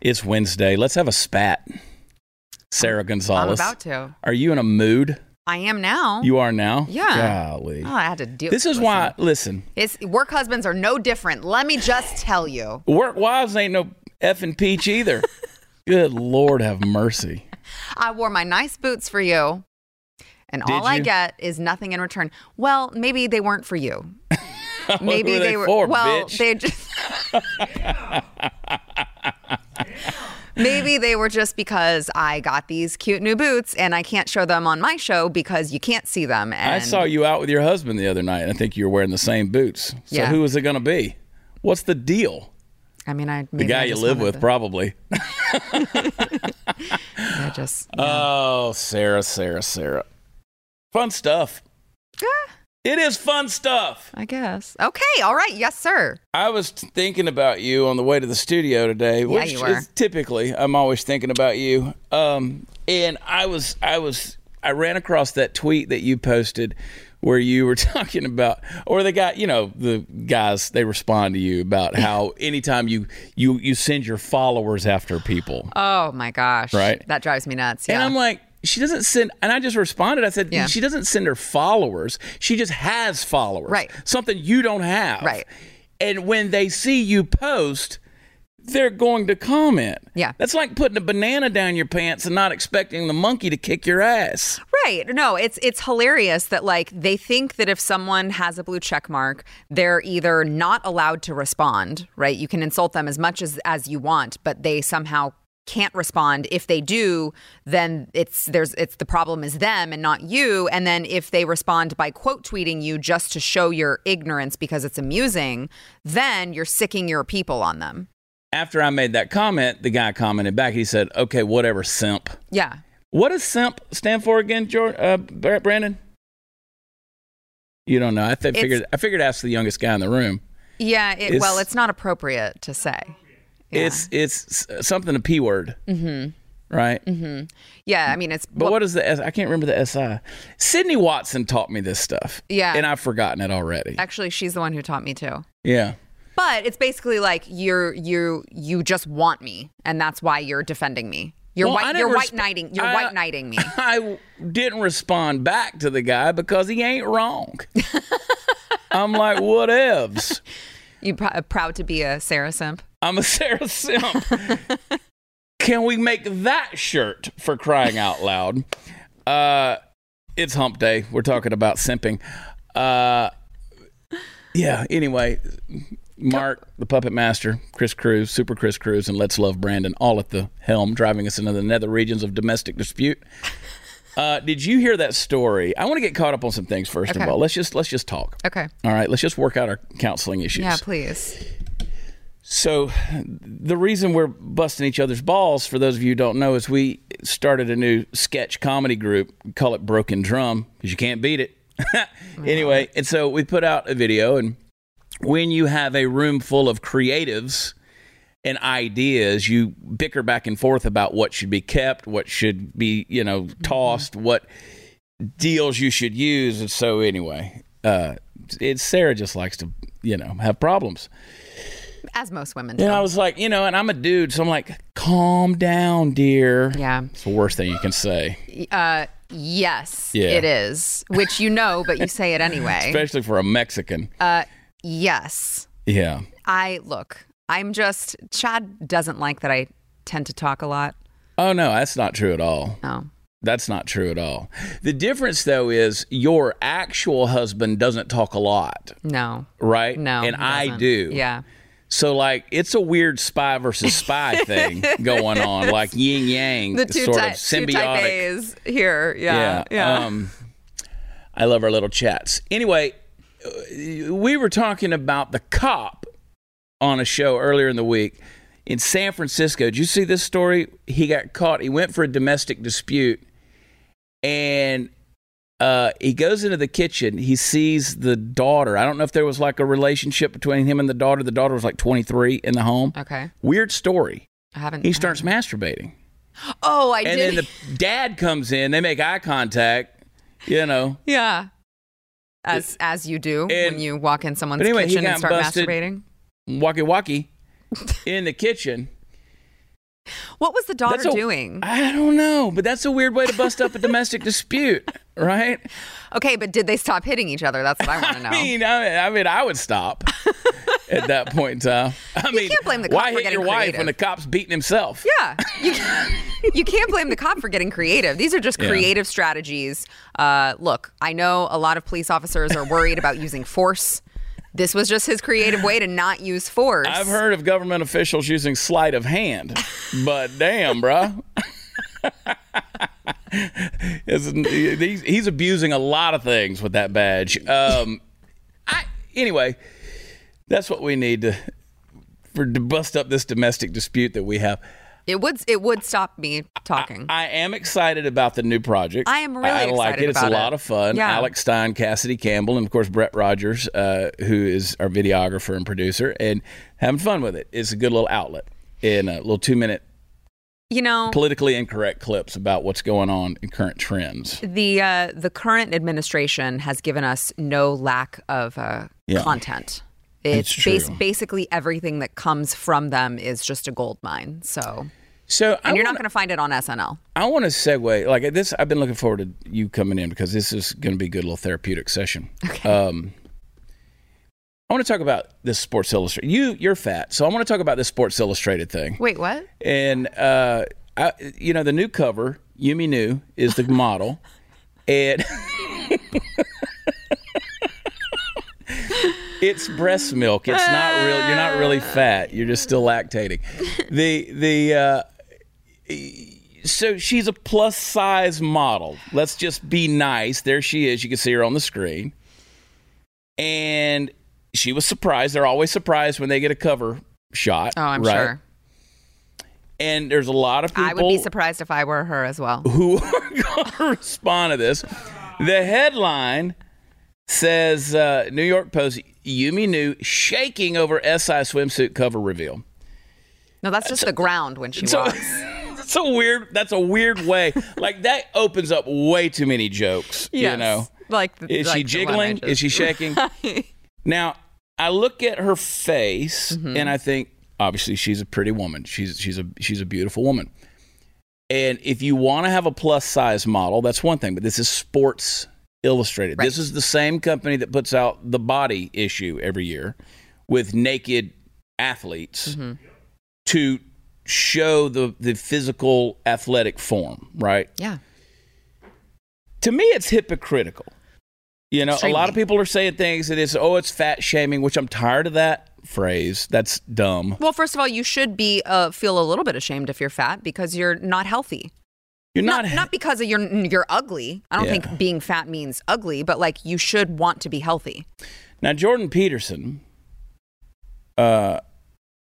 It's Wednesday. Let's have a spat. Sara I'm Gonzales. about to. Are you in a mood? I am now. You are now? Yeah. Golly. Oh, I had to deal. this is listen. why, listen, It's work husbands are no different. Let me just tell you. work wives ain't no effing peach either. Good Lord have mercy. I wore my nice boots for you, and Did all I get is nothing in return. Well, maybe they weren't for you. Maybe were they they were. for, well, bitch? they just. Maybe they were just because I got these cute new boots and I can't show them on my show because you can't see them. And I saw you out with your husband the other night, I think you were wearing the same boots. So Yeah. who is it going to be? What's the deal? I mean, I The guy I you live with, to- probably. I just. Oh, Sara, Sara, Sara. Fun stuff. It is fun stuff. I guess. Okay. All right. Yes, sir. I was thinking about you on the way to the studio today, which you were. is typically I'm always thinking about you. Um, and I was I was I ran across that tweet that you posted where you were talking about or the guy, you know, the guys they respond to you about how anytime you you you send your followers after people. Oh my gosh. Right. That drives me nuts. Yeah. And Yeah. I'm like, she doesn't send, and I just responded. I said, Yeah. she doesn't send her followers. She just has followers. Right. Something you don't have. Right. And when they see you post, they're going to comment. Yeah. That's like putting a banana down your pants and not expecting the monkey to kick your ass. Right. No, it's it's hilarious that like they think that if someone has a blue check mark, they're either not allowed to respond, right? You can insult them as much as as you want, but they somehow can't respond. If they do, then it's there's it's the problem is them and not you. And then if they respond by quote tweeting you just to show your ignorance because it's amusing, then you're sicking your people on them. After I made that comment, the guy commented back. He said, okay, whatever, simp. Yeah. What does simp stand for again, George, uh, Br- Brandon? You don't know. I th- figured I figured ask the youngest guy in the room. Yeah, it, well, it's not appropriate to say. Yeah. It's it's something a p word, mm-hmm. right? yeah, I mean it's But what is the S? I can't remember the si. Sydney Watson taught me this stuff. Yeah. and I've forgotten it already. actually she's the one who taught me too. Yeah, But it's basically like you're you you just want me, and that's why you're defending me. You're Well, white. You're resp- white knighting. You're I- white knighting me. I didn't respond back to the guy because he ain't wrong. I'm like, whatevs. You pr- proud to be a Sara simp? I'm a Sara Simp. Can we make that shirt for crying out loud? Uh, it's hump day. We're talking about simping. Uh, yeah, anyway, Mark, the puppet master, Chris Cruz, Super Chris Cruz, and Let's Love Brandon, all at the helm, driving us into the nether regions of domestic dispute. Uh, did you hear that story? I want to get caught up on some things first Okay. of all. Let's just let's just talk. Okay. All right, let's just work out our counseling issues. Yeah, please. So, the reason we're busting each other's balls, for those of you who don't know, is we started a new sketch comedy group. Call it Broken Drum because you can't beat it. anyway, and so we put out a video, and when you have a room full of creatives and ideas, you bicker back and forth about what should be kept, what should be, you know, tossed, what deals you should use. And so, anyway, uh, it's Sara just likes to, you know, have problems. As most women do. And I was like, you know, and I'm a dude, so I'm like, calm down, dear. yeah. It's the worst thing you can say, Uh, yes, Yeah. it is. Which you know, but you say it anyway. especially for a Mexican. Uh, yes. yeah. I look. I'm just Chad doesn't like that I tend to talk a lot. Oh, no, that's not true at all. Oh. That's not true at all. The difference, though, is your actual husband doesn't talk a lot, No. right? No. And I do. Yeah. So, like, it's a weird spy versus spy thing going on, like yin yang, The two, sort ty- of two type symbiotic. A's here. Yeah. Yeah. Um, I love our little chats. Anyway, uh, we were talking about the cop on a show earlier in the week in San Francisco. Did you see this story? He got caught. He went for a domestic dispute, and uh, he goes into the kitchen. He sees the daughter. I don't know if there was like a relationship between him and the daughter. The daughter was like 23 in the home. okay. Weird story. I haven't. He starts masturbating. Oh, I And did. And then the dad comes in. They make eye contact. You know, yeah. as as you do when you walk in someone's anyway, he kitchen and start masturbating. walkie walkie in the kitchen. What was the daughter a- doing? I don't know, but that's a weird way to bust up a domestic dispute, right? Okay, but did they stop hitting each other? That's what I want to know. I mean, I, I mean, I would stop at that point in time. I mean, can't blame the cop why for hit your wife creative. when the cop's beating himself? yeah, you, you can't blame the cop for getting creative. These are just Yeah. creative strategies. Uh, look, I know a lot of police officers are worried about using force. This was just his creative way to not use force. I've heard of government officials using sleight of hand, but damn, bruh. He's, he's abusing a lot of things with that badge. Um, I, anyway, that's what we need to for to bust up this domestic dispute that we have. It would it would stop me talking. I am excited about the new project. I am really excited. I like it. It's a it. lot of fun. Yeah. Alex Stein, Cassidy Campbell, and of course Brett Rogers, uh, who is our videographer and producer, and having fun with it. It's a good little outlet in a little two minute you know, politically incorrect clips about what's going on in current trends. the uh, the current administration has given us no lack of uh, Yeah. content. It's It's bas- basically everything that comes from them is just a gold mine. So, So I and you're not wanna- going to find it on SNL. I want to segue like this. I've been looking forward to you coming in because this is going to be a good little therapeutic session. Okay. Um, I want to talk about this Sports Illustrated. You you're fat, so I want to talk about this Sports Illustrated thing. Wait, what? And uh, I, you know, the new cover, Yumi Nu, is the model, and it's breast milk. It's not real. You're not really fat. You're just still lactating. The the uh, so she's a plus size model. Let's just be nice. There she is. You can see her on the screen, and she was surprised. They're always surprised when they get a cover shot. Oh, I'm right? sure. And there's a lot of people I would be surprised if I were her as well. who are going to respond to this. The headline says uh, New York Post Yumi Nu shaking over SI swimsuit cover reveal. No, that's just the ground when she So walks. it's a weird. That's a weird way. Like that opens up way too many jokes. You know, like the- is like she the one I jiggling? just- Is she shaking? now I look at her face Mm-hmm. and I think, obviously, she's a pretty woman. She's she's a she's a beautiful woman. And if you want to have a plus size model, that's one thing. But this is Sports Illustrated. Right. This is the same company that puts out the body issue every year with naked athletes Mm-hmm. to show the the physical athletic form, right? yeah. to me it's hypocritical you know a lot of people are saying things that is oh it's fat shaming which i'm tired of that phrase that's dumb Well, first of all, you should be uh, feel a little bit ashamed if you're fat because you're not healthy. You're Not not, not because of you're you're ugly. I don't Yeah. think being fat means ugly, but like you should want to be healthy. now jordan peterson uh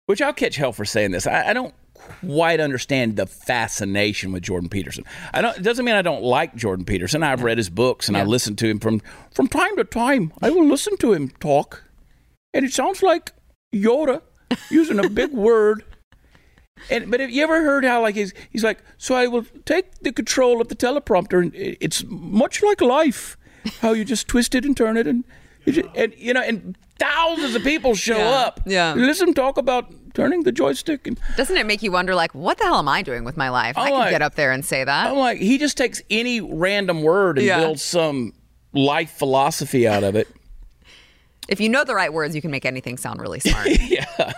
which i'll catch hell for saying this. I, I don't quite understand the fascination with jordan peterson. I don't it doesn't mean i don't like jordan peterson. I've read his books and i listen to him from from time to time. I will listen to him talk. And it sounds like yoda using a big word And but have you ever heard how like he's he's like so I will take the control of the teleprompter and it's much like life, how you just twist it and turn it and you ju- and you know and thousands of people show Yeah, up. yeah. Listen talk about turning the joystick and Doesn't it make you wonder, like, what the hell am I doing with my life? I I'm could like- get up there and say that. I'm like he just takes any random word and Yeah. builds some life philosophy out of it. If you know the right words, you can make anything sound really smart. yeah.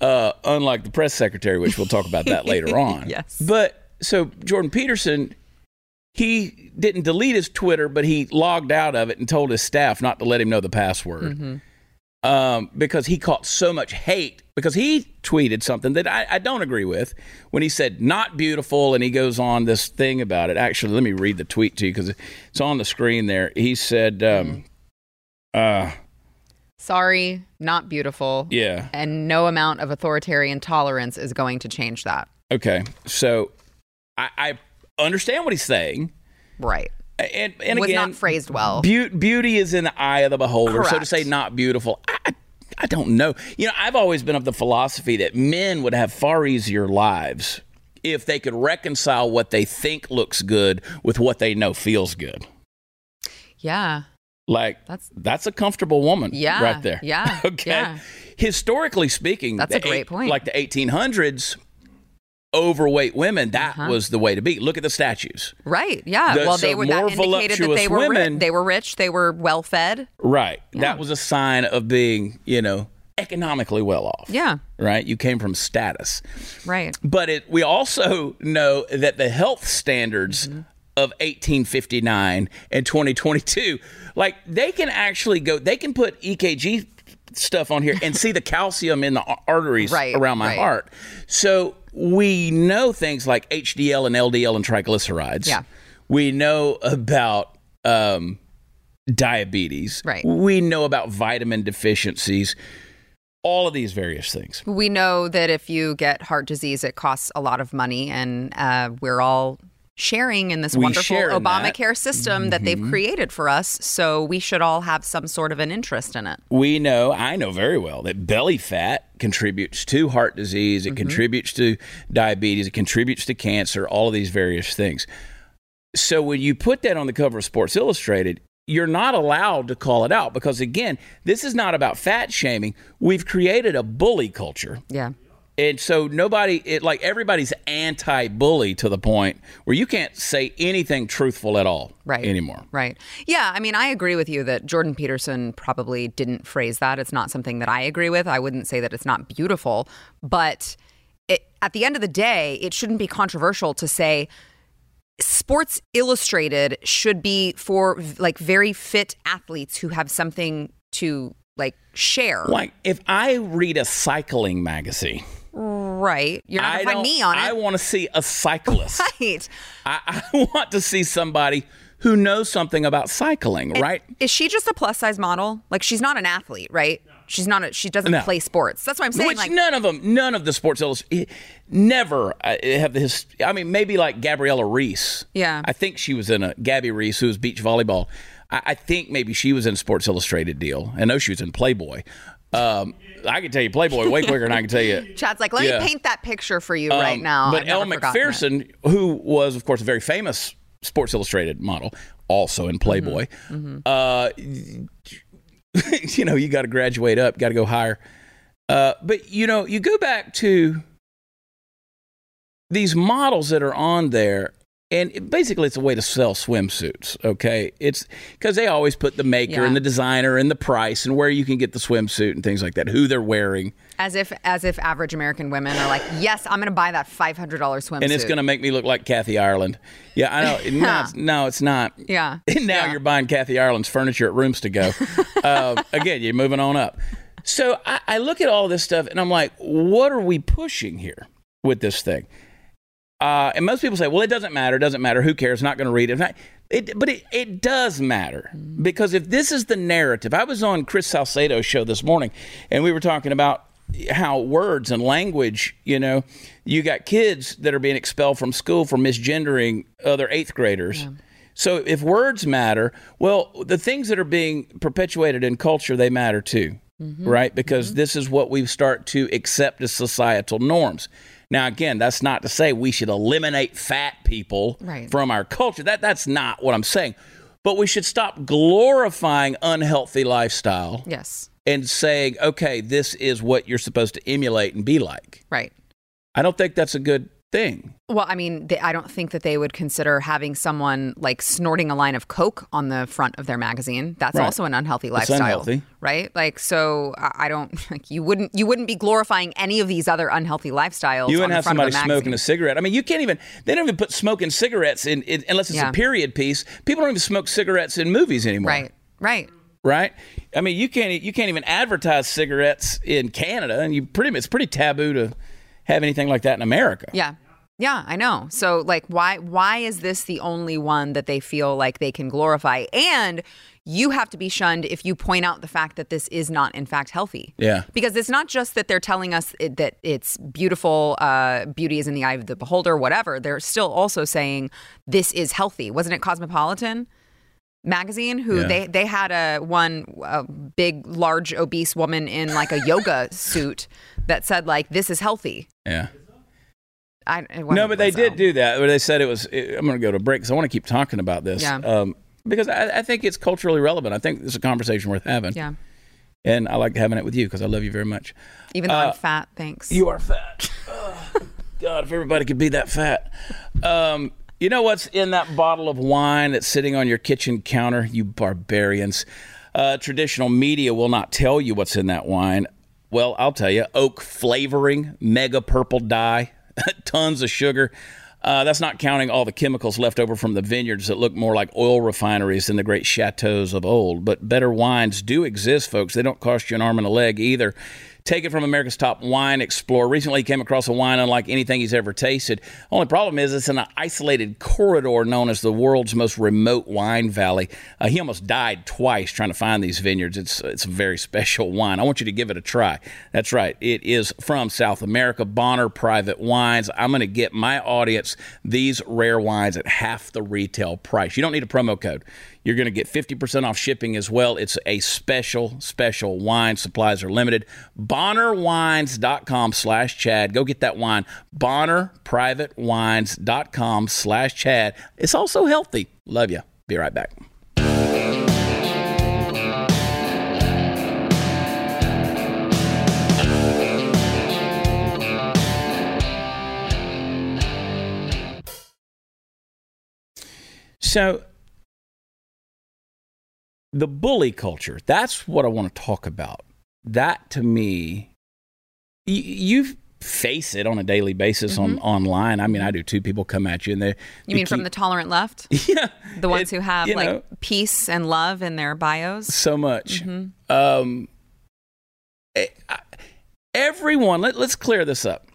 Uh, unlike the press secretary, which we'll talk about that later on. Yes. But so Jordan Peterson, he didn't delete his Twitter, but he logged out of it and told his staff not to let him know the password. Um, because he caught so much hate because he tweeted something that I, I don't agree with when he said not beautiful and he goes on this thing about it. Actually, let me read the tweet to you because it's on the screen there. He said, um, uh, Sorry, not beautiful. yeah. And no amount of authoritarian tolerance is going to change that. Okay, so I, I understand what he's saying, Right. and and was again, not phrased well. beau- beauty is in the eye of the beholder. So to say not beautiful, I- I don't know. You know, I've always been of the philosophy that men would have far easier lives if they could reconcile what they think looks good with what they know feels good. yeah. Like That's- that's a comfortable woman, Yeah, right there. yeah, okay. yeah. Historically speaking, That's a great point. Like the 1800s, overweight women that Uh-huh. was the way to be. Look at the statues. Right. Yeah. The- well, so they were that more indicated that voluptuous they were ri- women- they were rich, they were well fed. Right. That was a sign of being, you know, economically well off. Yeah. Right. You came from status. Right. But it, we also know that the health standards Mm-hmm. Of 1859 and 2022, like they can actually go, they can put EKG stuff on here and see the calcium in the arteries Right, around my right. heart. So we know things like HDL and LDL and triglycerides. Yeah. We know about um, diabetes. Right. We know about vitamin deficiencies. All of these various things. We know that if you get heart disease, it costs a lot of money, and uh, we're all sharing in this We wonderful in that. Obamacare system that they've created for us. So we should all have some sort of an interest in it. we know, I know very well that belly fat contributes to heart disease, Mm-hmm. it contributes to diabetes, it contributes to cancer, all of these various things. So when you put that on the cover of Sports Illustrated, you're not allowed to call it out because again, this is not about fat shaming. We've created a bully culture. Yeah. And so nobody, it like everybody's anti-bully to the point where you can't say anything truthful at all Right. anymore. Right. Yeah. I mean, I agree with you that Jordan Peterson probably didn't phrase that. It's not something that I agree with. I wouldn't say that it's not beautiful, but it, at the end of the day, it shouldn't be controversial to say Sports Illustrated should be for like very fit athletes who have something to like share. Like if I read a cycling magazine, Right. You're not going to find me on it. I want to see a cyclist. Right. I, I want to see somebody who knows something about cycling, right? Is she just a plus size model? Like she's not an athlete, right? She's not. A, she doesn't No. play sports. That's what I'm saying. Which like, none of them, none of the Sports Illustrated, never uh, have the. his- I mean, maybe like Gabriella Reece. Yeah. I think she was in a Gabby Reece, who was beach volleyball. I, I think maybe she was in Sports Illustrated deal. I know she was in Playboy. Um, I can tell you Playboy way quicker than I can tell you. Chad's like, let Yeah. me paint that picture for you right Um, now. But Elle. Macpherson, who was, of course, a very famous Sports Illustrated model, also in Playboy, Mm-hmm. Uh, you know, you got to graduate up, got to go higher. Uh, but, you know, you go back to these models that are on there. And it, basically, it's a way to sell swimsuits. Okay, it's because they always put the maker Yeah. and the designer and the price and where you can get the swimsuit and things like that, who they're wearing. As if, as if average American women are like, yes, I'm going to buy that five hundred dollars swimsuit. and it's going to make me look like Kathy Ireland. Yeah, I know. no, it's, no, it's not. Yeah. now Yeah. you're buying Kathy Ireland's furniture at Rooms to Go. uh, again, you're moving on up. So I, I look at all this stuff and I'm like, what are we pushing here with this thing? Uh, and most people say, well, it doesn't matter. It doesn't matter. Who cares? Not going to read it. Not- it. But it, it does matter mm-hmm. because if this is the narrative, I was on Chris Salcedo's show this morning and we were talking about how words and language, you know, you got kids that are being expelled from school for misgendering other eighth graders. So if words matter, well, the things that are being perpetuated in culture, they matter too, mm-hmm. right? Because mm-hmm. this is what we start to accept as societal norms. Now, again, that's not to say we should eliminate fat people Right. from our culture. That that's not what I'm saying. But we should stop glorifying unhealthy lifestyle yes, and saying, okay, this is what you're supposed to emulate and be like. right. I don't think that's a good thing. Well, I mean, they, I don't think that they would consider having someone like snorting a line of coke on the front of their magazine. That's Right. also an unhealthy lifestyle, unhealthy. right? Like, so I don't like you wouldn't you wouldn't be glorifying any of these other unhealthy lifestyles. You on wouldn't the have front of somebody smoking a cigarette. I mean, you can't even. They don't even put smoking cigarettes in, in unless it's Yeah. a period piece. People don't even smoke cigarettes in movies anymore. Right, right. Right. I mean, you can't. You can't even advertise cigarettes in Canada, and you pretty. It's pretty taboo to have anything like that in America. Yeah. Yeah, I know. So like why why is this the only one that they feel like they can glorify? And you have to be shunned if you point out the fact that this is not in fact healthy. Yeah. Because it's not just that they're telling us it, that it's beautiful, uh, beauty is in the eye of the beholder, whatever. They're still also saying this is healthy. Wasn't it Cosmopolitan? Magazine who Yeah. they they had a one a big large obese woman in like a yoga suit that said like this is healthy Yeah. I, No, but they did do that. But they said it was. I'm going to go to break because I want to keep talking about this. Yeah. Um, because I, I think it's culturally relevant. I think it's a conversation worth having. Yeah. And I like having it with you because I love you very much. Even though Uh, I'm fat, thanks. You are fat. God, if everybody could be that fat. Um, you know what's in that bottle of wine that's sitting on your kitchen counter, you barbarians? Uh, traditional media will not tell you what's in that wine. Well, I'll tell you oak flavoring, mega purple dye, tons of sugar. Uh, that's not counting all the chemicals left over from the vineyards that look more like oil refineries than the great chateaus of old. But better wines do exist, folks. They don't cost you an arm and a leg either. Take it from America's top wine explorer. Recently, he came across a wine unlike anything he's ever tasted. Only problem is it's in an isolated corridor known as the world's most remote wine valley. Uh, he almost died twice trying to find these vineyards. It's it's a very special wine. I want you to give it a try. That's right. It is from South America, Bonner Private Wines. I'm going to get my audience these rare wines at half the retail price. You don't need a promo code. You're going to get 50% off shipping as well. It's a special, special wine. Supplies are limited. BonnerWines.com slash Chad. Go get that wine. BonnerPrivateWines.com slash Chad. It's also healthy. Love you. Be right back. So, the bully culture, that's what I want to talk about. That to me, y- you face it on a daily basis on online. I mean, I do too. People come at you and they. you mean from the tolerant left? yeah, The ones It- who have like know, peace and love in their bios? so much. Mm-hmm. Um, eh, I- everyone, let, let's clear this up.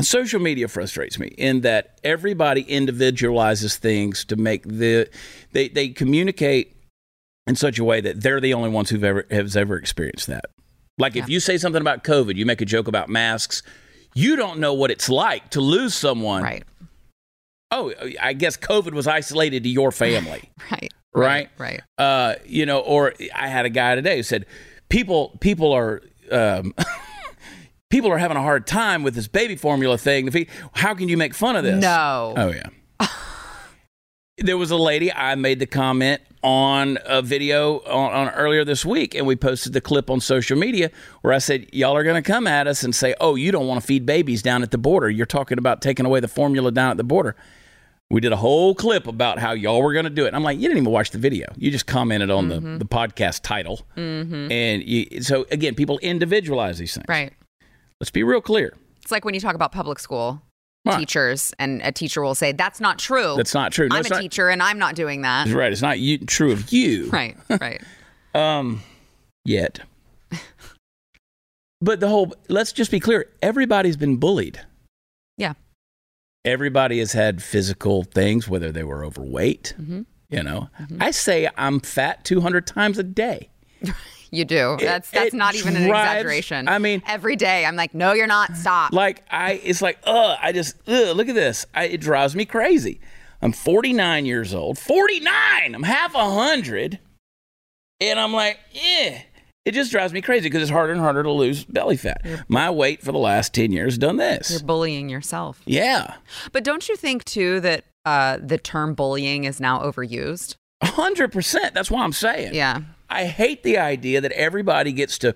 Social media frustrates me in that everybody individualizes things to make the they they communicate in such a way that they're the only ones who've ever has ever experienced that. Like if you say something about COVID, you make a joke about masks. You don't know what it's like to lose someone. Right. Oh, I guess COVID was isolated to your family. Right. Right. Right. uh, you know, or I had a guy today who said people people are um, people are having a hard time with this baby formula thing. How can you make fun of this? No. Oh yeah. There was a lady I made the comment on a video on, on earlier this week, and we posted the clip on social media where I said, "Y'all are going to come at us and say, oh, you don't want to feed babies down at the border. You're talking about taking away the formula down at the border." We did a whole clip about how y'all were going to do it. And I'm like, you didn't even watch the video. You just commented on the, the podcast title. Mm-hmm. And you, so, again, people individualize these things. Right. Let's be real clear. It's like when you talk about public school Right. teachers, and a teacher will say, That's not true. That's not true. No, I'm a not- teacher and I'm not doing that. Right. It's not you, true of you. Right. Right. Um, yet. but the whole, let's just be clear everybody's been bullied. Yeah. Everybody has had physical things, whether they were overweight. Mm-hmm. You know, I say I'm fat 200 times a day. You do. That's that's it not even an exaggeration. I mean- every day I'm like, no, you're not. Stop. Like I, it's like, uh, I just, ugh, look at this. I, it drives me crazy. I'm 49 years old. 49. I'm half a hundred, and I'm like, yeah. It just drives me crazy because it's harder and harder to lose belly fat. My weight for the last 10 years done this. You're bullying yourself. Yeah, But don't you think too that uh, the term bullying is now overused? 100%. That's why I'm saying. Yeah. I hate the idea that everybody gets to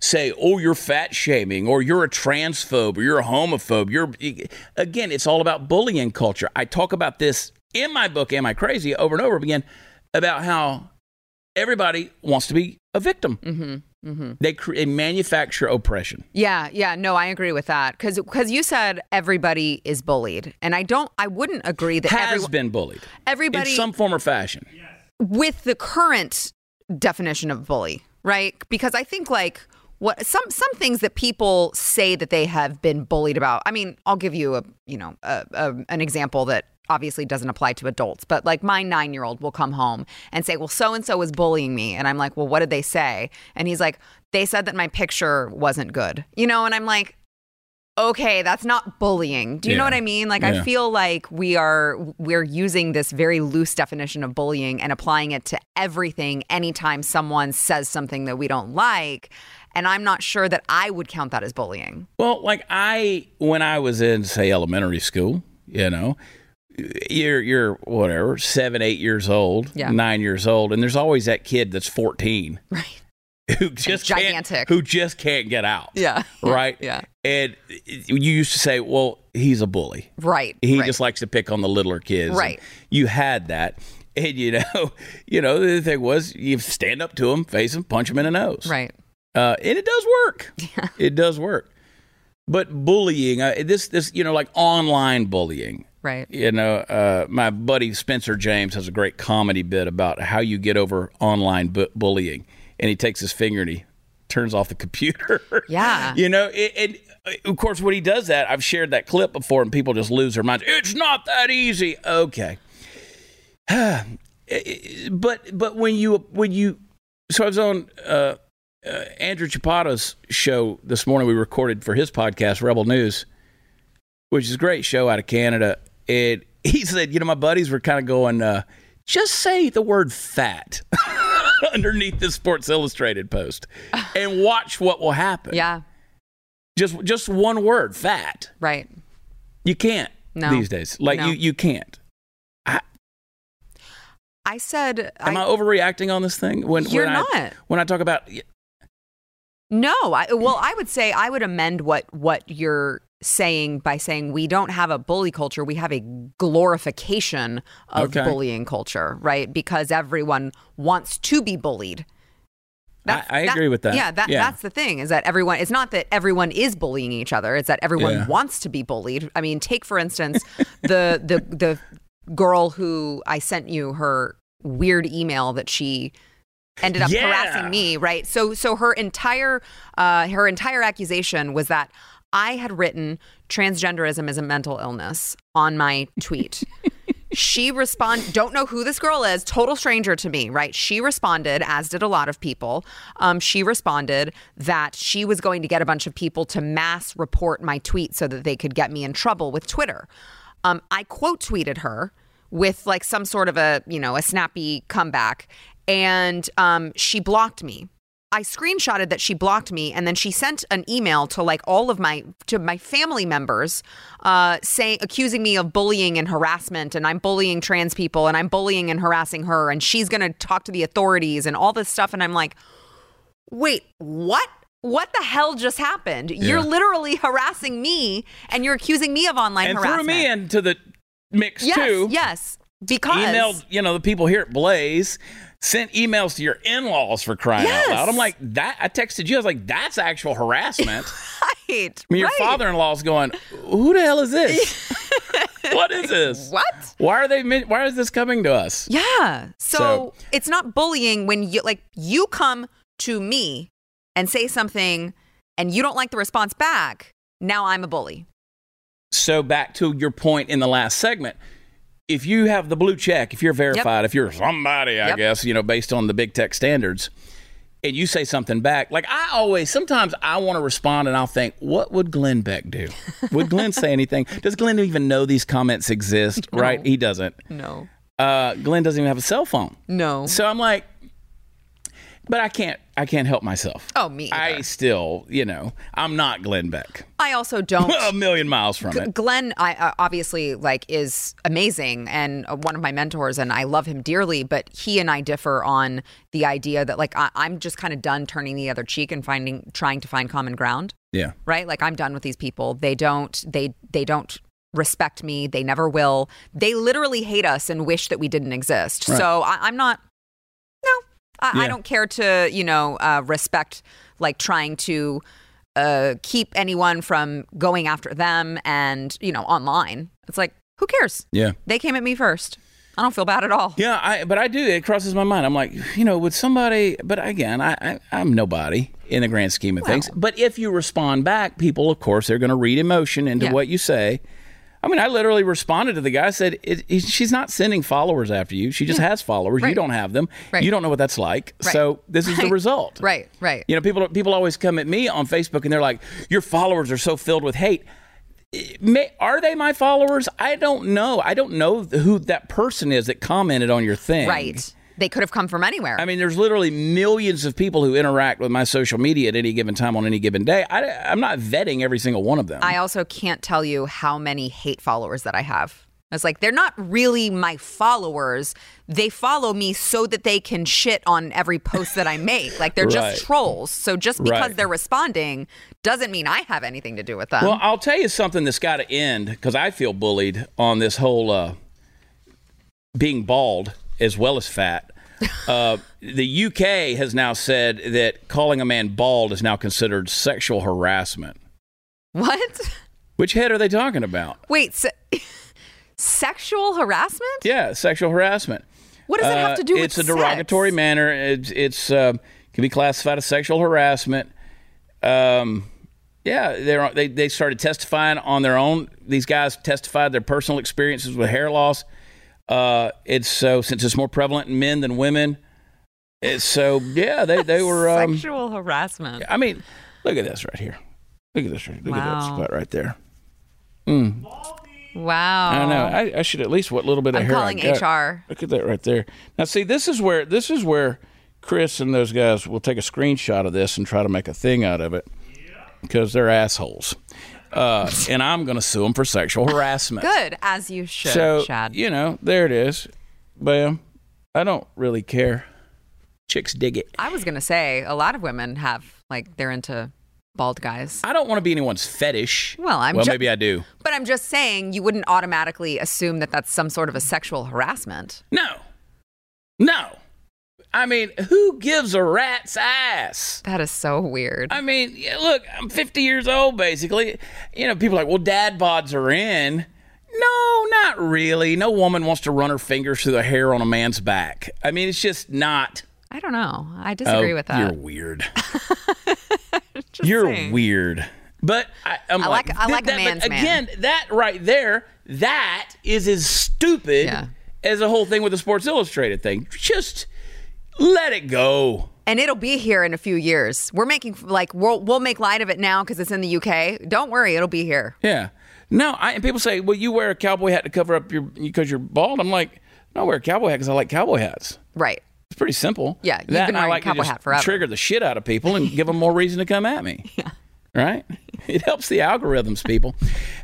say, "Oh, you're fat shaming," or "You're a transphobe," or "You're a homophobe." You're again, it's all about bullying culture. I talk about this in my book, "Am I Crazy?" over and over again about how everybody wants to be a victim. Mm-hmm. Mm-hmm. They, cre- they manufacture oppression. Yeah, yeah, no, I agree with that because because you said everybody is bullied, and I don't, I wouldn't agree that Has everyone, been bullied everybody in some form or fashion. with the current definition of bully, right? Because I think like what some some things that people say that they have been bullied about. I mean, I'll give you a you know a, a, an example that obviously doesn't apply to adults, but like my nine year old will come home and say, "Well, so and so was bullying me," and I'm like, "Well, what did they say?" And he's like, "They said that my picture wasn't good," you know, and I'm like. Okay, that's not bullying. Do you know what I mean? Like Yeah. I feel like we are we're using this very loose definition of bullying and applying it to everything anytime someone says something that we don't like. And I'm not sure that I would count that as bullying. Well, like I, when I was in, say, elementary school, you know, you're you're whatever seven, eight years old, Yeah. nine years old, and there's always that kid that's 14 Right. who just gigantic. can't, who just can't get out. Yeah. Right. Yeah. And you used to say, well, he's a bully. Right. He right. just likes to pick on the littler kids. Right. And You had that. And you know, you know, the thing was you stand up to him, face him, punch him in the nose. Right. Uh, and it does work. It does work. But bullying, uh, this this you know, like online bullying. Right. You know, uh, my buddy Spencer James has a great comedy bit about how you get over online bu- bullying, and he takes his finger and he turns off the computer. Yeah. you know, and of course, when he does that, I've shared that clip before, and people just lose their minds. It's not that easy. Okay, but but when you when you so I was on uh, uh, Andrew Chapados's show this morning. We recorded for his podcast, Rebel News, which is a great show out of Canada. And he said, you know, my buddies were kind of going, uh, just say the word fat underneath this Sports Illustrated post, and watch what will happen. Yeah. just just one word, fat. Right. You can't No. these days. Like No. you you can't. I said. Am I, I, overreacting on this thing? When You're when I, not. when I talk about no. I, well, I would say I would amend what what you're saying by saying we don't have a bully culture. We have a glorification of Okay. bullying culture, right? Because everyone wants to be bullied. I- I agree with that. Yeah, that, Yeah. that's the thing is that everyone, it's not that everyone is bullying each other. It's that everyone Yeah. wants to be bullied. I mean, take for instance the, the, the girl who I sent you her weird email that she ended up Yeah. harassing me, right? So, so her entire, uh, her entire accusation was that I had written transgenderism is a mental illness on my tweet. she respond don't know who this girl is total stranger to me right? She responded as did a lot of people um, she responded that she was going to get a bunch of people to mass report my tweet so that they could get me in trouble with twitter. Um, i quote tweeted her with like some sort of a you know a snappy comeback and um, she blocked me I screenshotted that she blocked me, and then she sent an email to like all of my to my family members, uh, saying accusing me of bullying and harassment, and I'm bullying trans people, and I'm bullying and harassing her, and she's gonna talk to the authorities and all this stuff, and I'm like, wait, what? What the hell just happened? You're literally harassing me, and you're accusing me of online and harassment. threw me into the mix yes, too. yes, because emailed, you know, the people here at Blaze, sent emails to your in-laws for crying Yes. out loud. I'm like, that. I texted you. I was like, that's actual harassment. right, I mean, your right. father-in-law's going, who the hell is this? what is this? What? Why are they? Why is this coming to us? Yeah. So, So- it's not bullying when you like you come to me and say something and you don't like the response back. Now I'm a bully. So back to your point in the last segment. If you have the blue check, if you're verified, if you're somebody, I Yep. guess, you know, based on the big tech standards, and you say something back, like I always, sometimes I want to respond and I'll think, what would Glenn Beck do? Would Glenn say anything? Does Glenn even know these comments exist? Right? He doesn't. No. Uh, Glenn doesn't even have a cell phone. No. So I'm like, but I can't, I can't help myself. Oh, me I still, you know, I'm not Glenn Beck. I also don't a million miles from it. Glenn, I uh, obviously like is amazing and uh, one of my mentors, and I love him dearly. But he and I differ on the idea that like I, I'm just kind of done turning the other cheek and finding trying to find common ground. Yeah. Right? Like I'm done with these people. They don't. They they don't respect me. They never will. They literally hate us and wish that we didn't exist. Right. So I, I'm not. I, I don't care to you know uh, respect like trying to uh, keep anyone from going after them and you know online. It's like who cares? Yeah. They came at me first. I don't feel bad at all. Yeah, I, but I do. It crosses my mind. I'm like, you know, would somebody? But again, I, I I'm nobody in the grand scheme of things. But if you respond back, people, of course, they're going to read emotion into Yeah. what you say. I mean, I literally responded to the guy. I said, it, it, "She's not sending followers after you. She just has followers. You don't have them. Right. You don't know what that's like. Right. So this is the result. Right, right. You know, people people always come at me on Facebook and they're like, "Your followers are so filled with hate." May, are they my followers? I don't know. I don't know who that person is that commented on your thing. Right. They could have come from anywhere. I mean, there's literally millions of people who interact with my social media at any given time on any given day. I, I'm not vetting every single one of them. I also can't tell you how many hate followers that I have. I was like, they're not really my followers. They follow me so that they can shit on every post that I make. Like they're Right. just trolls. So just because Right. they're responding doesn't mean I have anything to do with them. Well, I'll tell you something that's got to end because I feel bullied on this whole uh, being bald as well as fat. Uh, the UK has now said that calling a man bald is now considered sexual harassment. what? Which head are they talking about? Wait, se- sexual harassment? Yeah, sexual harassment. What does it have Uh, to do with It's a sex? derogatory manner. It's, it's uh, can be classified as sexual harassment. Um, yeah, they're, they they started testifying on their own. These guys testified their personal experiences with hair loss. Uh, it's so since it's more prevalent in men than women. It's so yeah. They they were. Um, Sexual harassment. I mean, look at this right here. Look at this. Look at that spot right there. Wow. I don't know. I, I should at least what little bit of I'm hair calling I got. HR. Look at that right there. Now, see, this is where this is where Chris and those guys will take a screenshot of this and try to make a thing out of it because they're assholes. Uh, and I'm going to sue him for sexual harassment. Good, as you should, So Shad. you know, there it is. Bam. I don't really care. Chicks dig it. I was gonna say a lot of women have like they're into bald guys. I don't want to be anyone's fetish. Well, I'm well, ju- maybe I do. But I'm just saying you wouldn't automatically assume that that's some sort of a sexual harassment. No, no. I mean, who gives a rat's ass? That is so weird. I mean, look, I'm 50 years old, basically. You know, people are like, well, dad bods are in. No, not really. No woman wants to run her fingers through the hair on a man's back. I mean, it's just not. I don't know. I disagree Oh, with that. You're weird. You're saying. weird. But I, I'm I like- I like that, man's man. Again, that right there, that is as stupid Yeah. as the whole thing with the Sports Illustrated thing. Just let it go. And it'll be here in a few years. We're making like we'll we'll make light of it now because it's in the UK. Don't worry, it'll be here. Yeah. No, I, and people say, well, you wear a cowboy hat to cover up your because you're bald. I'm like, no, I wear a cowboy hat because I like cowboy hats. Right. It's pretty simple. Yeah, you've that been I wearing a like to cowboy hat forever. Trigger the shit out of people and give them more reason to come at me. Yeah. Right? It helps the algorithms, people.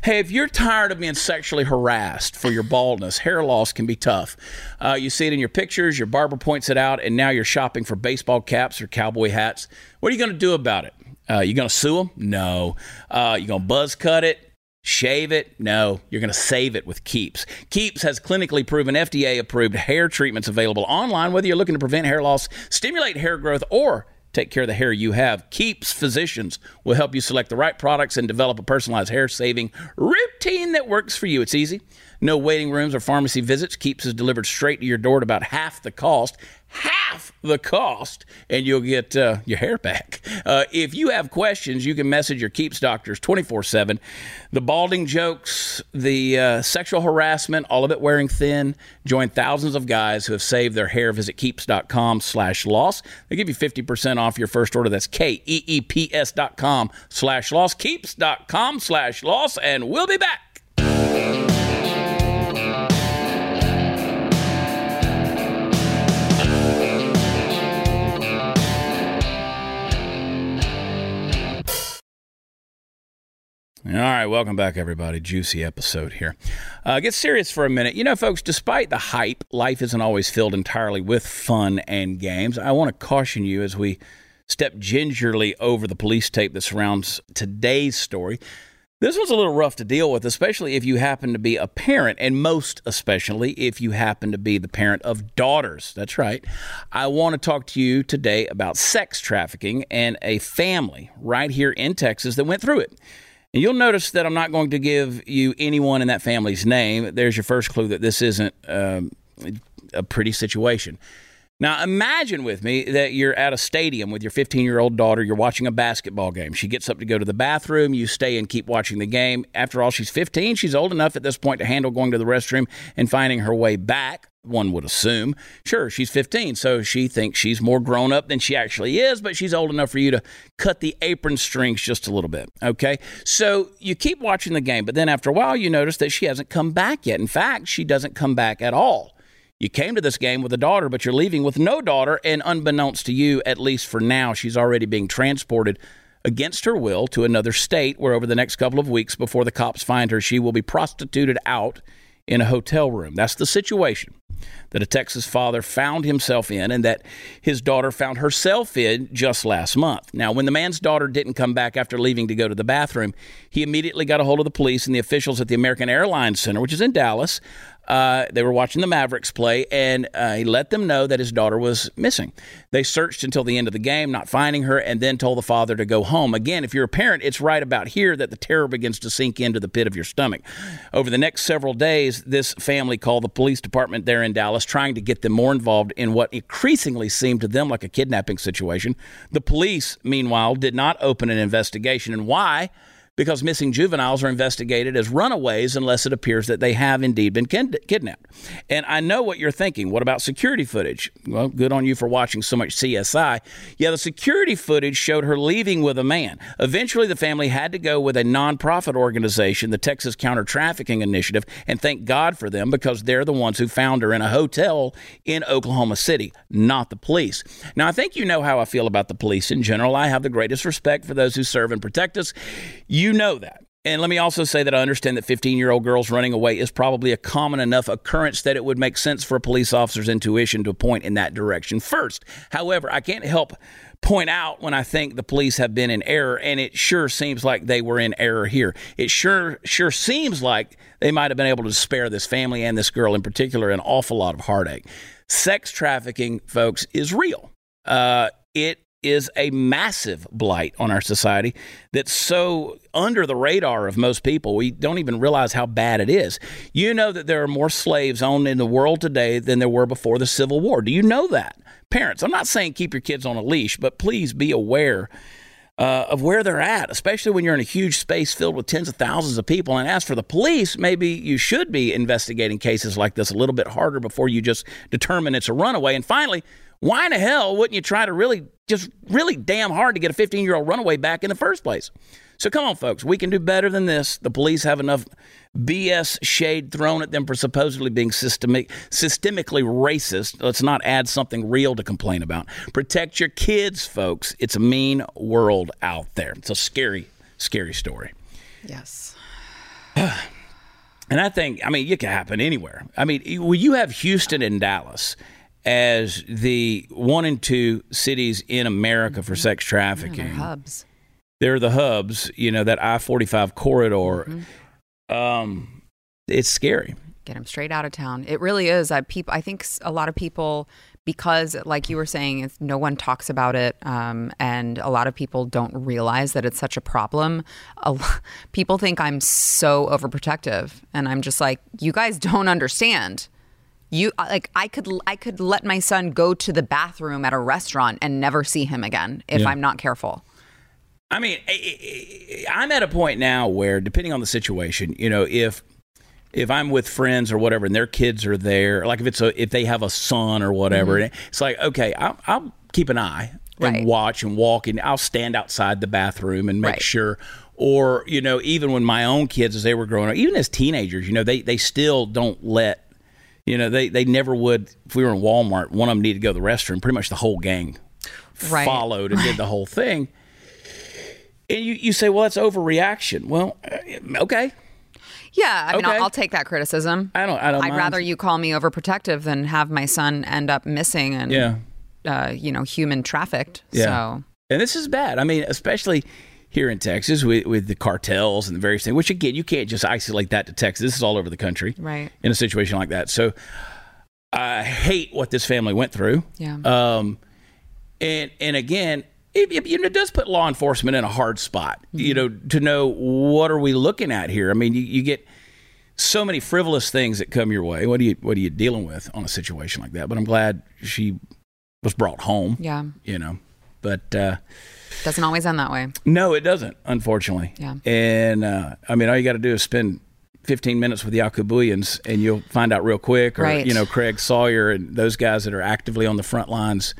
hey, if you're tired of being sexually harassed for your baldness, hair loss can be tough. Uh, you see it in your pictures, your barber points it out, and now you're shopping for baseball caps or cowboy hats. What are you going to do about it? Uh, you going to sue them? No. Uh, you going to buzz cut it? Shave it? No, you're going to save it with Keeps. Keeps has clinically proven FDA approved hair treatments available online, whether you're looking to prevent hair loss, stimulate hair growth, or take care of the hair you have. Keeps physicians will help you select the right products and develop a personalized hair saving routine that works for you. It's easy. No waiting rooms or pharmacy visits. Keeps is delivered straight to your door at about half the cost. Half the cost, and you'll get uh, your hair back. Uh, if you have questions, you can message your Keeps doctors 24 7. The balding jokes, the uh, sexual harassment, all of it wearing thin. Join thousands of guys who have saved their hair. Visit keeps.com slash loss. They give you 50% off your first order. That's K E E P S dot com slash loss. Keeps.com slash loss. And we'll be back. All right, welcome back, everybody. Juicy episode here. Uh, get serious for a minute. You know, folks, despite the hype, life isn't always filled entirely with fun and games. I want to caution you as we step gingerly over the police tape that surrounds today's story. This one's a little rough to deal with, especially if you happen to be a parent, and most especially if you happen to be the parent of daughters. That's right. I want to talk to you today about sex trafficking and a family right here in Texas that went through it. And you'll notice that I'm not going to give you anyone in that family's name. There's your first clue that this isn't um, a pretty situation. Now, imagine with me that you're at a stadium with your 15 year old daughter. You're watching a basketball game. She gets up to go to the bathroom. You stay and keep watching the game. After all, she's 15. She's old enough at this point to handle going to the restroom and finding her way back, one would assume. Sure, she's 15, so she thinks she's more grown up than she actually is, but she's old enough for you to cut the apron strings just a little bit. Okay? So you keep watching the game, but then after a while, you notice that she hasn't come back yet. In fact, she doesn't come back at all. You came to this game with a daughter, but you're leaving with no daughter, and unbeknownst to you, at least for now, she's already being transported against her will to another state where over the next couple of weeks before the cops find her, she will be prostituted out in a hotel room. That's the situation that a Texas father found himself in and that his daughter found herself in just last month. Now, when the man's daughter didn't come back after leaving to go to the bathroom, he immediately got a hold of the police and the officials at the American Airlines Center, which is in Dallas. Uh, they were watching the Mavericks play, and uh, he let them know that his daughter was missing. They searched until the end of the game, not finding her, and then told the father to go home. Again, if you're a parent, it's right about here that the terror begins to sink into the pit of your stomach. Over the next several days, this family called the police department there in Dallas, trying to get them more involved in what increasingly seemed to them like a kidnapping situation. The police, meanwhile, did not open an investigation. And why? Because missing juveniles are investigated as runaways unless it appears that they have indeed been kidnapped. And I know what you're thinking. What about security footage? Well, good on you for watching so much CSI. Yeah, the security footage showed her leaving with a man. Eventually, the family had to go with a nonprofit organization, the Texas Counter Trafficking Initiative, and thank God for them because they're the ones who found her in a hotel in Oklahoma City, not the police. Now, I think you know how I feel about the police in general. I have the greatest respect for those who serve and protect us. You you know that. And let me also say that I understand that 15 year old girls running away is probably a common enough occurrence that it would make sense for a police officer's intuition to point in that direction first. However, I can't help point out when I think the police have been in error, and it sure seems like they were in error here. It sure sure seems like they might have been able to spare this family and this girl in particular an awful lot of heartache. Sex trafficking, folks, is real. Uh, it is a massive blight on our society that's so under the radar of most people. We don't even realize how bad it is. You know that there are more slaves owned in the world today than there were before the Civil War. Do you know that? Parents, I'm not saying keep your kids on a leash, but please be aware. Uh, of where they're at, especially when you're in a huge space filled with tens of thousands of people. And as for the police, maybe you should be investigating cases like this a little bit harder before you just determine it's a runaway. And finally, why in the hell wouldn't you try to really, just really damn hard to get a 15 year old runaway back in the first place? So come on, folks, we can do better than this. The police have enough BS shade thrown at them for supposedly being systemic, systemically racist. Let's not add something real to complain about. Protect your kids, folks. It's a mean world out there. It's a scary, scary story. Yes. And I think, I mean, it can happen anywhere. I mean, when you have Houston and Dallas, as the one and two cities in America for sex trafficking. Yeah, hubs. They're the hubs, you know, that I 45 corridor. Mm-hmm. Um, it's scary. Get them straight out of town. It really is. I, peop- I think a lot of people, because like you were saying, no one talks about it, um, and a lot of people don't realize that it's such a problem. A, people think I'm so overprotective, and I'm just like, you guys don't understand you like i could i could let my son go to the bathroom at a restaurant and never see him again if yeah. i'm not careful i mean i'm at a point now where depending on the situation you know if if i'm with friends or whatever and their kids are there like if it's a if they have a son or whatever mm-hmm. it's like okay I'll, I'll, keep an eye and right. watch and walk and i'll stand outside the bathroom and make right. sure or you know even when my own kids as they were growing up even as teenagers you know they they still don't let you know, they, they never would. If we were in Walmart, one of them needed to go to the restroom. Pretty much the whole gang right. followed and did the whole thing. And you, you say, well, that's overreaction. Well, uh, okay. Yeah, I mean, okay. I'll, I'll, take that criticism. I don't. I don't. I'd mind. rather you call me overprotective than have my son end up missing and, yeah. uh, you know, human trafficked. Yeah. So. And this is bad. I mean, especially here in Texas with, with the cartels and the various things, which again, you can't just isolate that to Texas. This is all over the country. Right. In a situation like that. So I hate what this family went through. Yeah. Um, and, and again, it, it, it, does put law enforcement in a hard spot, mm-hmm. you know, to know what are we looking at here. I mean, you, you get so many frivolous things that come your way. What are you what are you dealing with on a situation like that? But I'm glad she was brought home. Yeah. You know, but uh, doesn't always end that way. No, it doesn't, unfortunately. Yeah. And uh, I mean, all you got to do is spend 15 minutes with the Jaco Booyens and you'll find out real quick. Or, right. you know, Craig Sawyer and those guys that are actively on the front lines,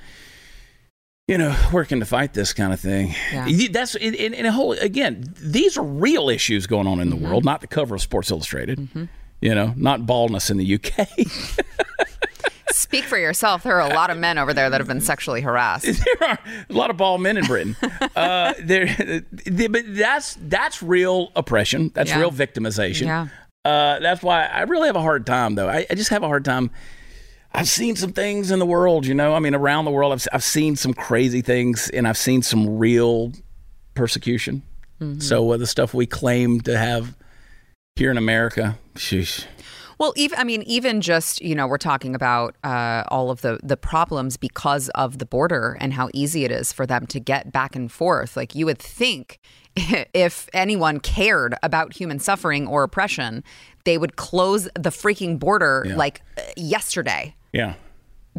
you know, working to fight this kind of thing. Yeah. That's in, a whole, again, these are real issues going on in the mm-hmm. world, not the cover of Sports Illustrated. Mm-hmm. You know, not baldness in the UK. Speak for yourself. There are a lot of men over there that have been sexually harassed. There are a lot of bald men in Britain. uh, there, but that's that's real oppression. That's yeah. real victimization. Yeah. Uh, that's why I really have a hard time, though. I, I just have a hard time. I've seen some things in the world, you know. I mean, around the world, I've, I've seen some crazy things, and I've seen some real persecution. So uh, the stuff we claim to have here in America, sheesh. Well, even I mean, even just you know, we're talking about uh, all of the the problems because of the border and how easy it is for them to get back and forth. Like you would think, if anyone cared about human suffering or oppression, they would close the freaking border Yeah. like uh, yesterday. Yeah.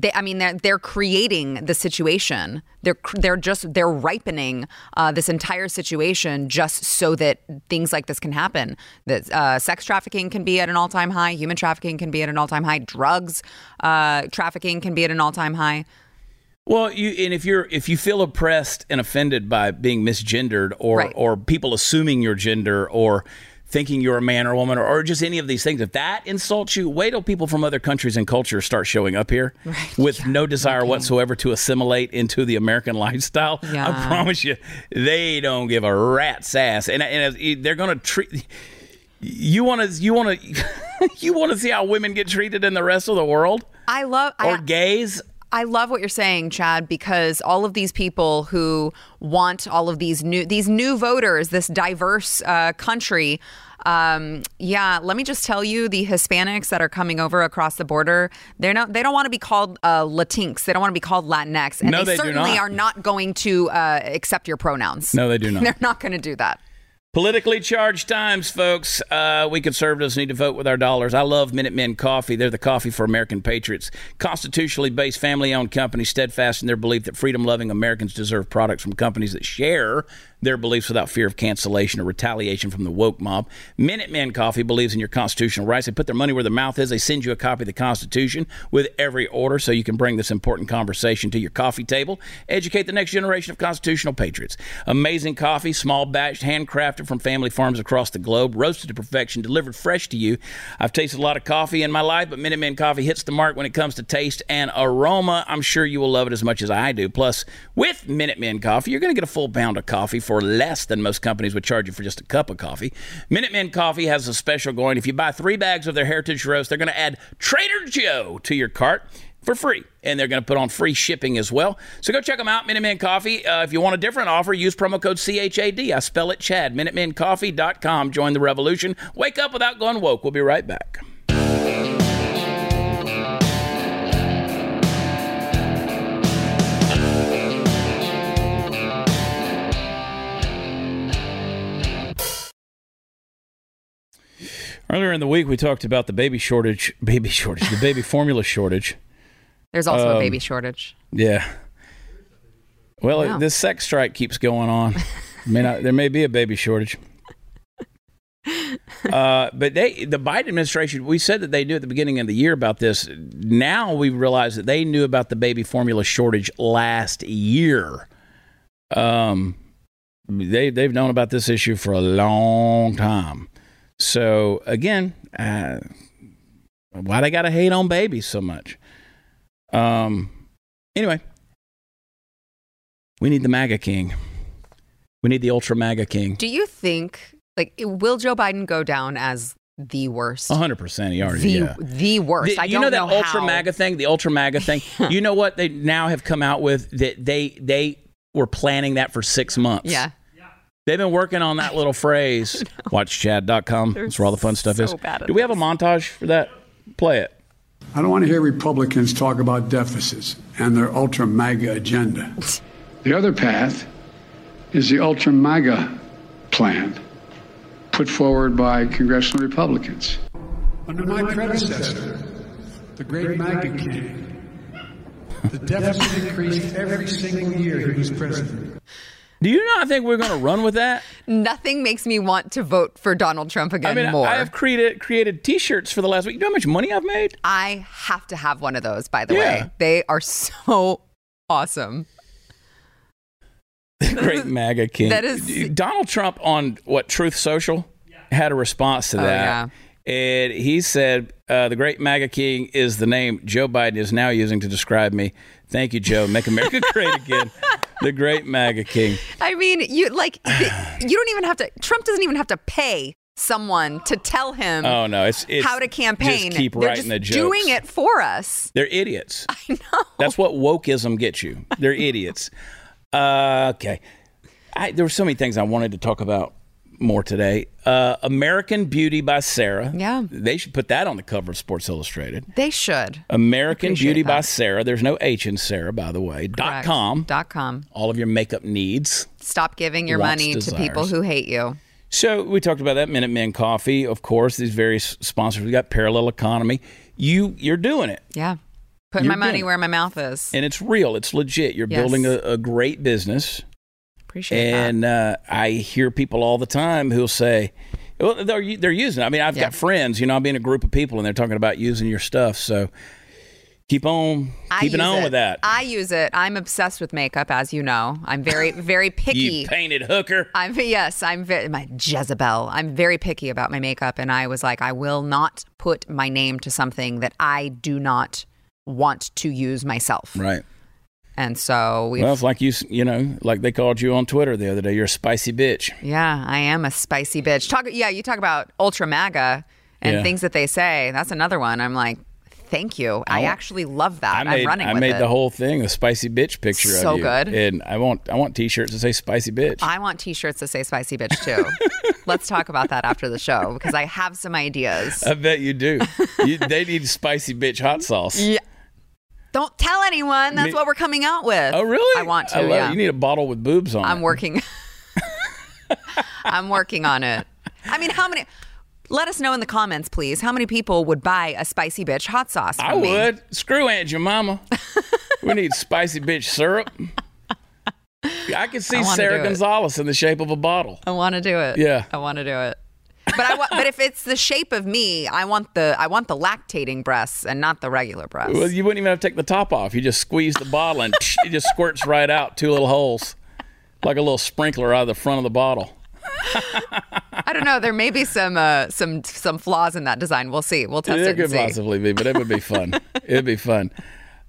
They, I mean, they're, they're creating the situation. They're they're just they're ripening uh, this entire situation just so that things like this can happen. That uh, sex trafficking can be at an all time high. Human trafficking can be at an all time high. Drugs uh, trafficking can be at an all time high. Well, you and if you're if you feel oppressed and offended by being misgendered or Right. or people assuming your gender or thinking you're a man or a woman or, or just any of these things, if that insults you, wait till people from other countries and cultures start showing up here with no desire whatsoever to assimilate into the American lifestyle. I promise you, they don't give a rat's ass, and and they're going to treat. You want to you want to you want to see how women get treated in the rest of the world I love or I, gays? I love what you're saying, Chad, because all of these people who want all of these new these new voters, this diverse uh, country. Um, yeah, let me just tell you, the Hispanics that are coming over across the border, they're not they don't want to be called uh, Latinx. They don't want to be called Latinx, and No, they, they certainly not. are not going to uh, accept your pronouns. No, they do not. They're not going to do that. Politically charged times, folks. Uh, we conservatives need to vote with our dollars. I love Minutemen Coffee. They're the coffee for American patriots. Constitutionally based, family owned company, steadfast in their belief that freedom loving Americans deserve products from companies that share their beliefs without fear of cancellation or retaliation from the woke mob. Minutemen Coffee believes in your constitutional rights. They put their money where their mouth is. They send you a copy of the Constitution with every order so you can bring this important conversation to your coffee table. Educate the next generation of constitutional patriots. Amazing coffee, small batched, handcrafted from family farms across the globe, roasted to perfection, delivered fresh to you. I've tasted a lot of coffee in my life, but Minutemen Coffee hits the mark when it comes to taste and aroma. I'm sure you will love it as much as I do. Plus, with Minutemen Coffee, you're going to get a full pound of coffee for less than most companies would charge you for just a cup of coffee. Minutemen Coffee has a special going. If you buy three bags of their Heritage Roast, they're going to add Trader Joe to your cart for free. And they're going to put on free shipping as well. So go check them out, Minutemen Coffee. Uh, if you want a different offer, use promo code CHAD. I spell it Chad. MinutemenCoffee.com. Join the revolution. Wake up without going woke. We'll be right back. Earlier in the week, we talked about the baby shortage, baby shortage, the baby formula shortage. There's also Um, a baby shortage. Yeah. Well, Wow. this sex strike keeps going on. may not, there may be a baby shortage. Uh, but they, the Biden administration, we said that they knew at the beginning of the year about this. Now we realize that they knew about the baby formula shortage last year. Um, they they've known about this issue for a long time. So again, uh, why they got to hate on babies so much? Um. Anyway, we need the MAGA king. We need the ultra MAGA king. Do you think like will Joe Biden go down as the worst? hundred percent. He already. the yeah. the worst. The- I you don't know that ultra how. MAGA thing, the ultra MAGA thing. you know what they now have come out with that they they were planning that for six months. Yeah. They've been working on that little phrase. WatchChad.com. That's where all the fun stuff so is. Do we have a montage for that? Play it. I don't want to hear Republicans talk about deficits and their ultra MAGA agenda. The other path is the ultra MAGA plan put forward by congressional Republicans. Under my predecessor, the great MAGA king, the deficit increased every single year he was president. Do you not think we're going to run with that? Nothing makes me want to vote for Donald Trump again I mean, more. I have created created T-shirts for the last week. You know how much money I've made? I have to have one of those, by the Yeah. way. They are so awesome. Great MAGA king. That is- Donald Trump on what Truth Social had a response to Oh, that. And he said, uh, "The great MAGA king is the name Joe Biden is now using to describe me. Thank you, Joe. Make America great again. The great MAGA king. I mean, you like you don't even have to Trump doesn't even have to pay someone to tell him Oh no, it's, it's how to campaign. Just keep They're writing just the jokes. doing it for us. They're idiots. I know. That's what wokeism gets you. They're idiots. Uh, okay. I, there were so many things I wanted to talk about more today. Uh, American Beauty by Sara. Yeah. They should put that on the cover of Sports Illustrated. They should. American Beauty by. Sara. There's no H in Sara, by the way. Dot com. Dot com. All of your makeup needs. Stop giving your Wants, money to people who hate you. So we talked about that Minutemen Coffee, of course. These various sponsors. We got Parallel Economy. You you're doing it, Yeah. Putting You're my money where my mouth is. and it's real. It's legit. You're Yes. building a, a great business. Appreciate And uh, I hear people all the time who'll say, well, they're, they're using it. I mean, I've Yeah. got friends, you know, I'm be in a group of people and they're talking about using your stuff. So keep on, keeping on it. with that. I use it. I'm obsessed with makeup, as you know. I'm very, very picky. you painted hooker. I'm yes, I'm very, my Jezebel. I'm very picky about my makeup, and I was like, I will not put my name to something that I do not want to use myself. Right. And so we, Well, it's like you, you know, like they called you on Twitter the other day. You're a spicy bitch. yeah, I am a spicy bitch. Talk, yeah, you talk about ultra MAGA and Yeah. things that they say. That's another one. I'm like, thank you. I, I- actually love that. I made, am running I made it. the whole thing a spicy bitch picture So of you. good. And I want, I want t-shirts to say spicy bitch. I want T-shirts to say "spicy bitch" too. Let's talk about that after the show because I have some ideas. I bet you do. you, they need spicy bitch hot sauce. Yeah. Don't tell anyone. That's Me- what we're coming out with. Oh, really? I want to. I love yeah. it. You need a bottle with boobs on I'm it. working. I'm working on it. I mean, how many? Let us know in the comments, please. How many people would buy a spicy bitch hot sauce? From I me? would. Screw Aunt Jemima. we need spicy bitch syrup. I can see I wanna Sara do it. Gonzales in the shape of a bottle. I want to do it. Yeah. I want to do it. But I want. but if it's the shape of me, I want the I want the lactating breasts and not the regular breasts. Well, you wouldn't even have to take the top off. You just squeeze the bottle and it just squirts right out two little holes, like a little sprinkler out of the front of the bottle. I don't know. There may be some uh, some some flaws in that design. We'll see. We'll test There it and could see. possibly be, but it would be fun. It'd be fun.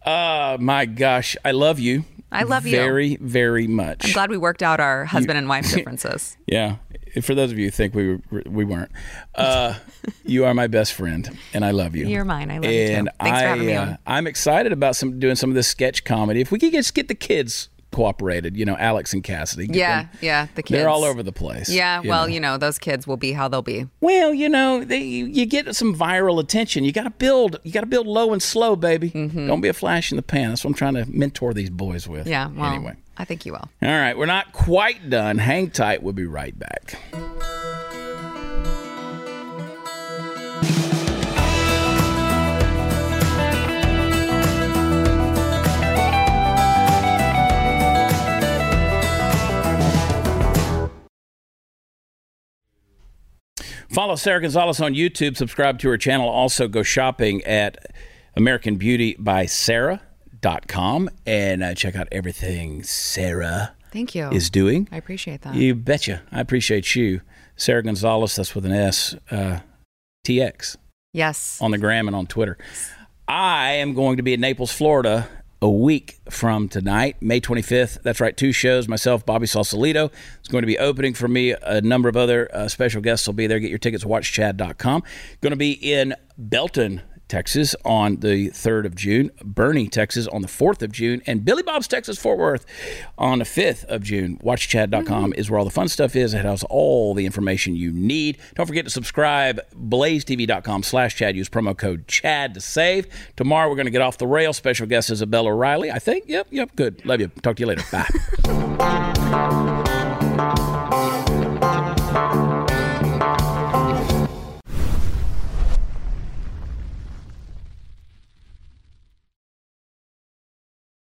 Uh, my gosh, I love you. I love you. very, very much. I'm glad we worked out our husband and wife differences. Yeah. For those of you who think we were, we weren't, uh, you are my best friend, and I love you. You're mine. I love you too. and Thanks I, for having me uh. I'm excited about some doing some of this sketch comedy. If we could just get the kids cooperated, you know, Alex and Cassidy. Yeah, them- yeah. The kids. They're all over the place. Yeah, you well, know. you know, those kids will be how they'll be. Well, you know, they, you, you get some viral attention. You got to build. You got to build low and slow, baby. Don't be a flash in the pan. That's what I'm trying to mentor these boys with. Mm-hmm. Yeah, well, Anyway. I think you will. All right, we're not quite done. Hang tight. We'll be right back. Follow Sara Gonzales on YouTube. Subscribe to her channel. Also, go shopping at AmericanBeautyBySara.com and uh, check out everything Sara Thank you. is doing. I appreciate that. You betcha. I appreciate you. Sara Gonzales, that's with an S, uh, TX yes. on the gram and on Twitter. I am going to be in Naples, Florida a week from tonight, May 25th. That's right, two shows. Myself, Bobby Sausalito is going to be opening for me. A number of other uh, special guests will be there. Get your tickets at watchchad.com. Going to be in Belton, Texas on the 3rd of June, Boerne, Texas on the 4th of June, and Billy Bob's Texas Fort Worth on the 5th of June. WatchChad.com mm-hmm. is where all the fun stuff is. It has all the information you need. Don't forget to subscribe, blazetv.com slash Chad. Use promo code CHAD to save. Tomorrow we're going to get off the rail. Special guest is Isabella Riley, I think. Yep, yep, good. Love you. Talk to you later. Bye.